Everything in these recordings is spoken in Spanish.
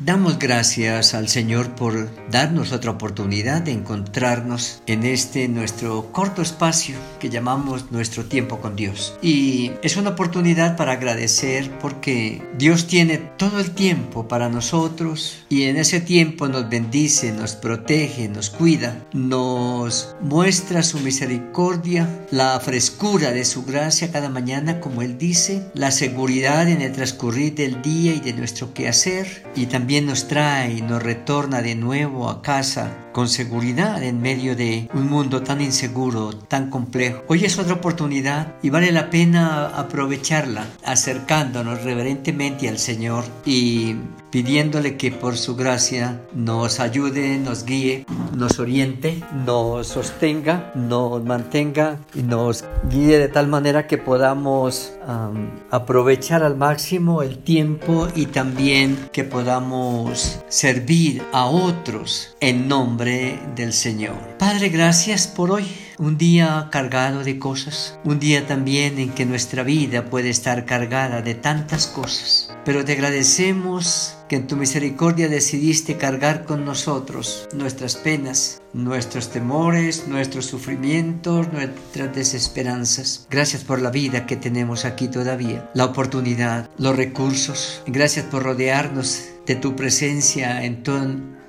Damos gracias al Señor por darnos otra oportunidad de encontrarnos en este nuestro corto espacio que llamamos nuestro tiempo con Dios. Y es una oportunidad para agradecer porque Dios tiene todo el tiempo para nosotros y en ese tiempo nos bendice, nos protege, nos cuida, nos muestra su misericordia, la frescura de su gracia cada mañana, como Él dice, la seguridad en el transcurrir del día y de nuestro quehacer y también también nos trae y nos retorna de nuevo a casa con seguridad en medio de un mundo tan inseguro, tan complejo. Hoy es otra oportunidad y vale la pena aprovecharla acercándonos reverentemente al Señor y pidiéndole que por su gracia nos ayude, nos guíe, nos oriente, nos sostenga, nos mantenga y nos guíe de tal manera que podamos aprovechar al máximo el tiempo y también que podamos servir a otros en nombre del Señor. Padre, gracias por hoy. Un día cargado de cosas, un día también en que nuestra vida puede estar cargada de tantas cosas. Pero te agradecemos que en tu misericordia decidiste cargar con nosotros nuestras penas, nuestros temores, nuestros sufrimientos, nuestras desesperanzas. Gracias por la vida que tenemos aquí todavía, la oportunidad, los recursos. Gracias por rodearnos de tu presencia en todo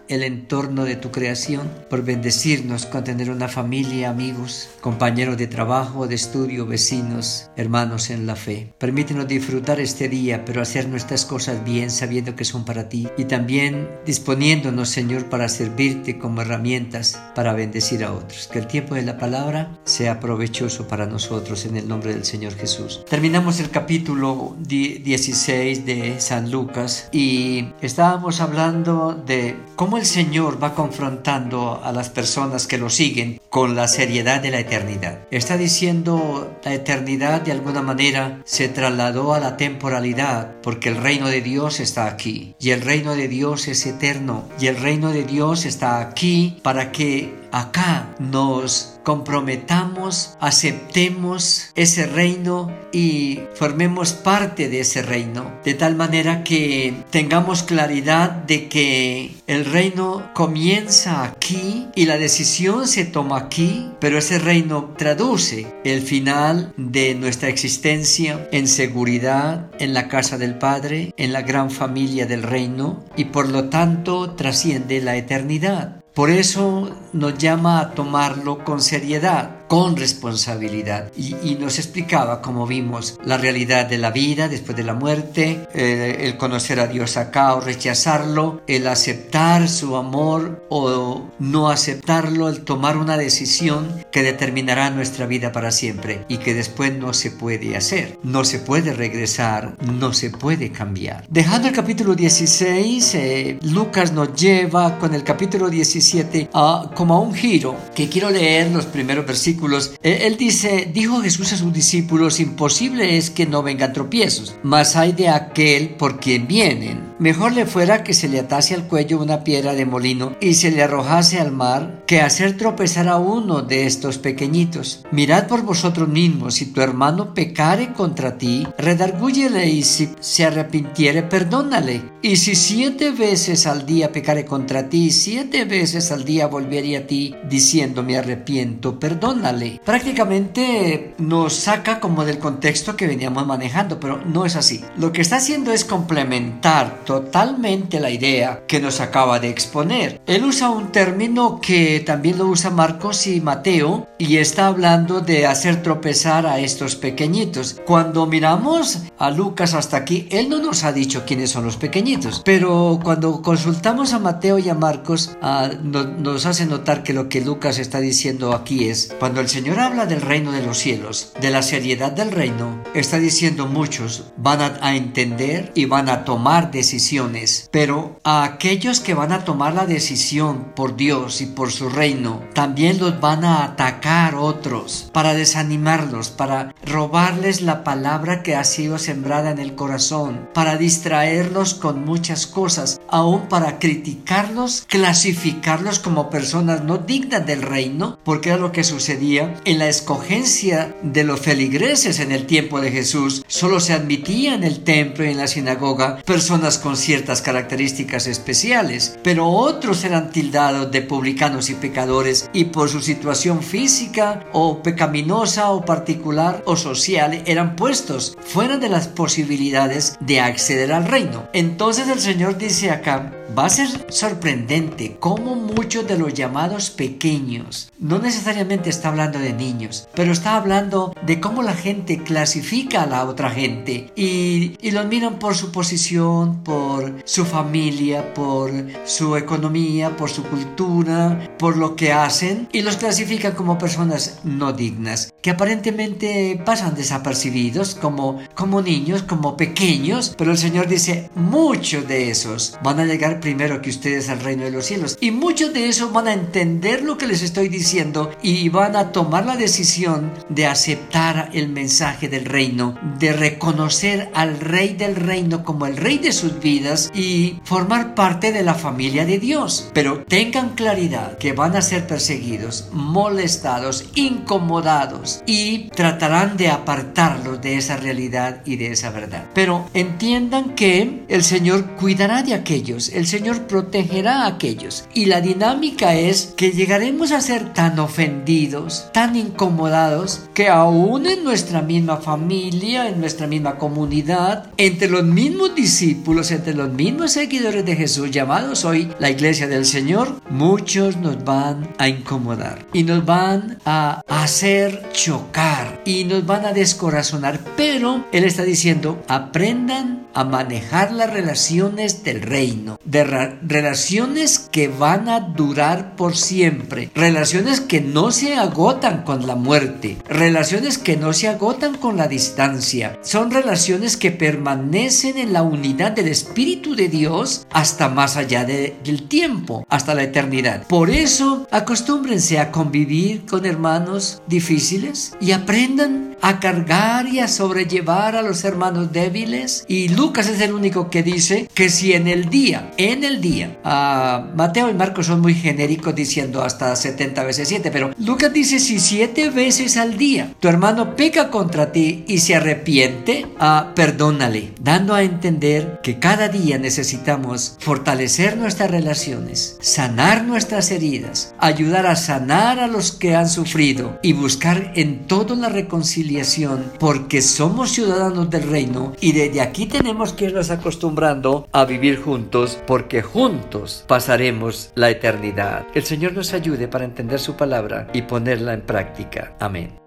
el entorno de tu creación, por bendecirnos con tener una familia, amigos, compañeros de trabajo, de estudio, vecinos, hermanos en la fe. Permítenos disfrutar este día, pero hacer nuestras cosas bien sabiendo que son para ti y también disponiéndonos, Señor, para servirte como herramientas para bendecir a otros. Que el tiempo de la palabra sea provechoso para nosotros en el nombre del Señor Jesús. Terminamos el capítulo 16 de San Lucas y estábamos hablando de cómo el Señor va confrontando a las personas que lo siguen con la seriedad de la eternidad. Está diciendo la eternidad de alguna manera se trasladó a la temporalidad porque el reino de Dios está aquí y el reino de Dios es eterno y el reino de Dios está aquí para que acá nos comprometamos, aceptemos ese reino y formemos parte de ese reino, de tal manera que tengamos claridad de que el reino comienza aquí y la decisión se toma aquí, pero ese reino traduce el final de nuestra existencia en seguridad, en la casa del Padre, en la gran familia del reino y por lo tanto trasciende la eternidad. Por eso nos llama a tomarlo con seriedad con responsabilidad. Y, nos explicaba, como vimos, la realidad de la vida después de la muerte, eh, el conocer a Dios acá o rechazarlo, el aceptar su amor o no aceptarlo, el tomar una decisión que determinará nuestra vida para siempre y que después no se puede hacer, no se puede regresar, no se puede cambiar. Dejando el capítulo 16, eh, Lucas nos lleva con el capítulo 17 a, como a un giro que quiero leer los primeros versículos él dice, dijo Jesús a sus discípulos, imposible es que no vengan tropiezos, mas hay de aquel por quien vienen. Mejor le fuera que se le atase al cuello una piedra de molino y se le arrojase al mar que hacer tropezar a uno de estos pequeñitos. Mirad por vosotros mismos, si tu hermano pecare contra ti, redargúyele y si se arrepintiere, perdónale. Y si siete veces al día pecare contra ti, siete veces al día volviere a ti diciendo me arrepiento, perdónale. Prácticamente nos saca como del contexto que veníamos manejando, pero no es así. Lo que está haciendo es complementar totalmente la idea que nos acaba de exponer. Él usa un término que también lo usa Marcos y Mateo y está hablando de hacer tropezar a estos pequeñitos. Cuando miramos a Lucas hasta aquí, él no nos ha dicho quiénes son los pequeñitos, pero cuando consultamos a Mateo y a Marcos, ah, nos hace notar que lo que Lucas está diciendo aquí es, cuando el Señor habla del reino de los cielos, de la seriedad del reino, está diciendo muchos van a entender y van a tomar decisiones pero a aquellos que van a tomar la decisión por Dios y por su reino, también los van a atacar otros para desanimarlos, para robarles la palabra que ha sido sembrada en el corazón, para distraerlos con muchas cosas, aún para criticarlos, clasificarlos como personas no dignas del reino, porque era lo que sucedía en la escogencia de los feligreses en el tiempo de Jesús. Solo se admitía en el templo y en la sinagoga personas con ciertas características especiales, pero otros eran tildados de publicanos y pecadores y por su situación física o pecaminosa o particular o social eran puestos fuera de las posibilidades de acceder al reino. Entonces el Señor dice acá, va a ser sorprendente cómo muchos de los llamados pequeños, no necesariamente está hablando de niños, pero está hablando de cómo la gente clasifica a la otra gente y, y los miran por su posición, por su familia, por su economía, por su cultura, por lo que hacen y los clasifican como personas no dignas, que aparentemente pasan desapercibidos como, como niños, como pequeños, pero el Señor dice, muchos de esos van a llegar primero que ustedes al reino de los cielos y muchos de esos van a entender lo que les estoy diciendo y van a tomar la decisión de aceptar el mensaje del reino, de reconocer al rey del reino como el rey de sus vidas y formar parte de la familia de Dios. Pero tengan claridad que van a ser perseguidos, molestados, incomodados y tratarán de apartarlos de esa realidad y de esa verdad. Pero entiendan que el Señor cuidará de aquellos, el Señor protegerá a aquellos. Y la dinámica es que llegaremos a ser tan ofendidos, tan incomodados, que aún en nuestra misma familia, en nuestra misma comunidad, entre los mismos discípulos, entre los mismos seguidores de Jesús, llamados hoy la iglesia del Señor, muchos nos van a incomodar y nos van a hacer chocar y nos van a descorazonar. Pero Él está diciendo, aprendan a manejar las relaciones del reino, de relaciones que van a durar por siempre, relaciones que no se agotan con la muerte, relaciones que no se agotan con la distancia, son relaciones que permanecen en la unidad del Espíritu de Dios hasta más allá del tiempo, hasta la eternidad. Por eso, acostúmbrense a convivir con hermanos difíciles y aprendan a cargar y a sobrellevar a los hermanos débiles. Y Lucas es el único que dice que si en el día, en el día, uh, Mateo y Marcos son muy genéricos diciendo hasta 70 veces 7, pero Lucas dice si siete veces al día tu hermano peca contra ti y se arrepiente, uh, perdónale, dando a entender que cada día necesitamos fortalecer nuestras relaciones, sanar nuestras heridas, ayudar a sanar a los que han sufrido y buscar en todo la reconciliación porque somos ciudadanos del reino y desde aquí tenemos que irnos acostumbrando a vivir juntos porque juntos pasaremos la eternidad. El Señor nos ayude para entender su palabra y ponerla en práctica. Amén.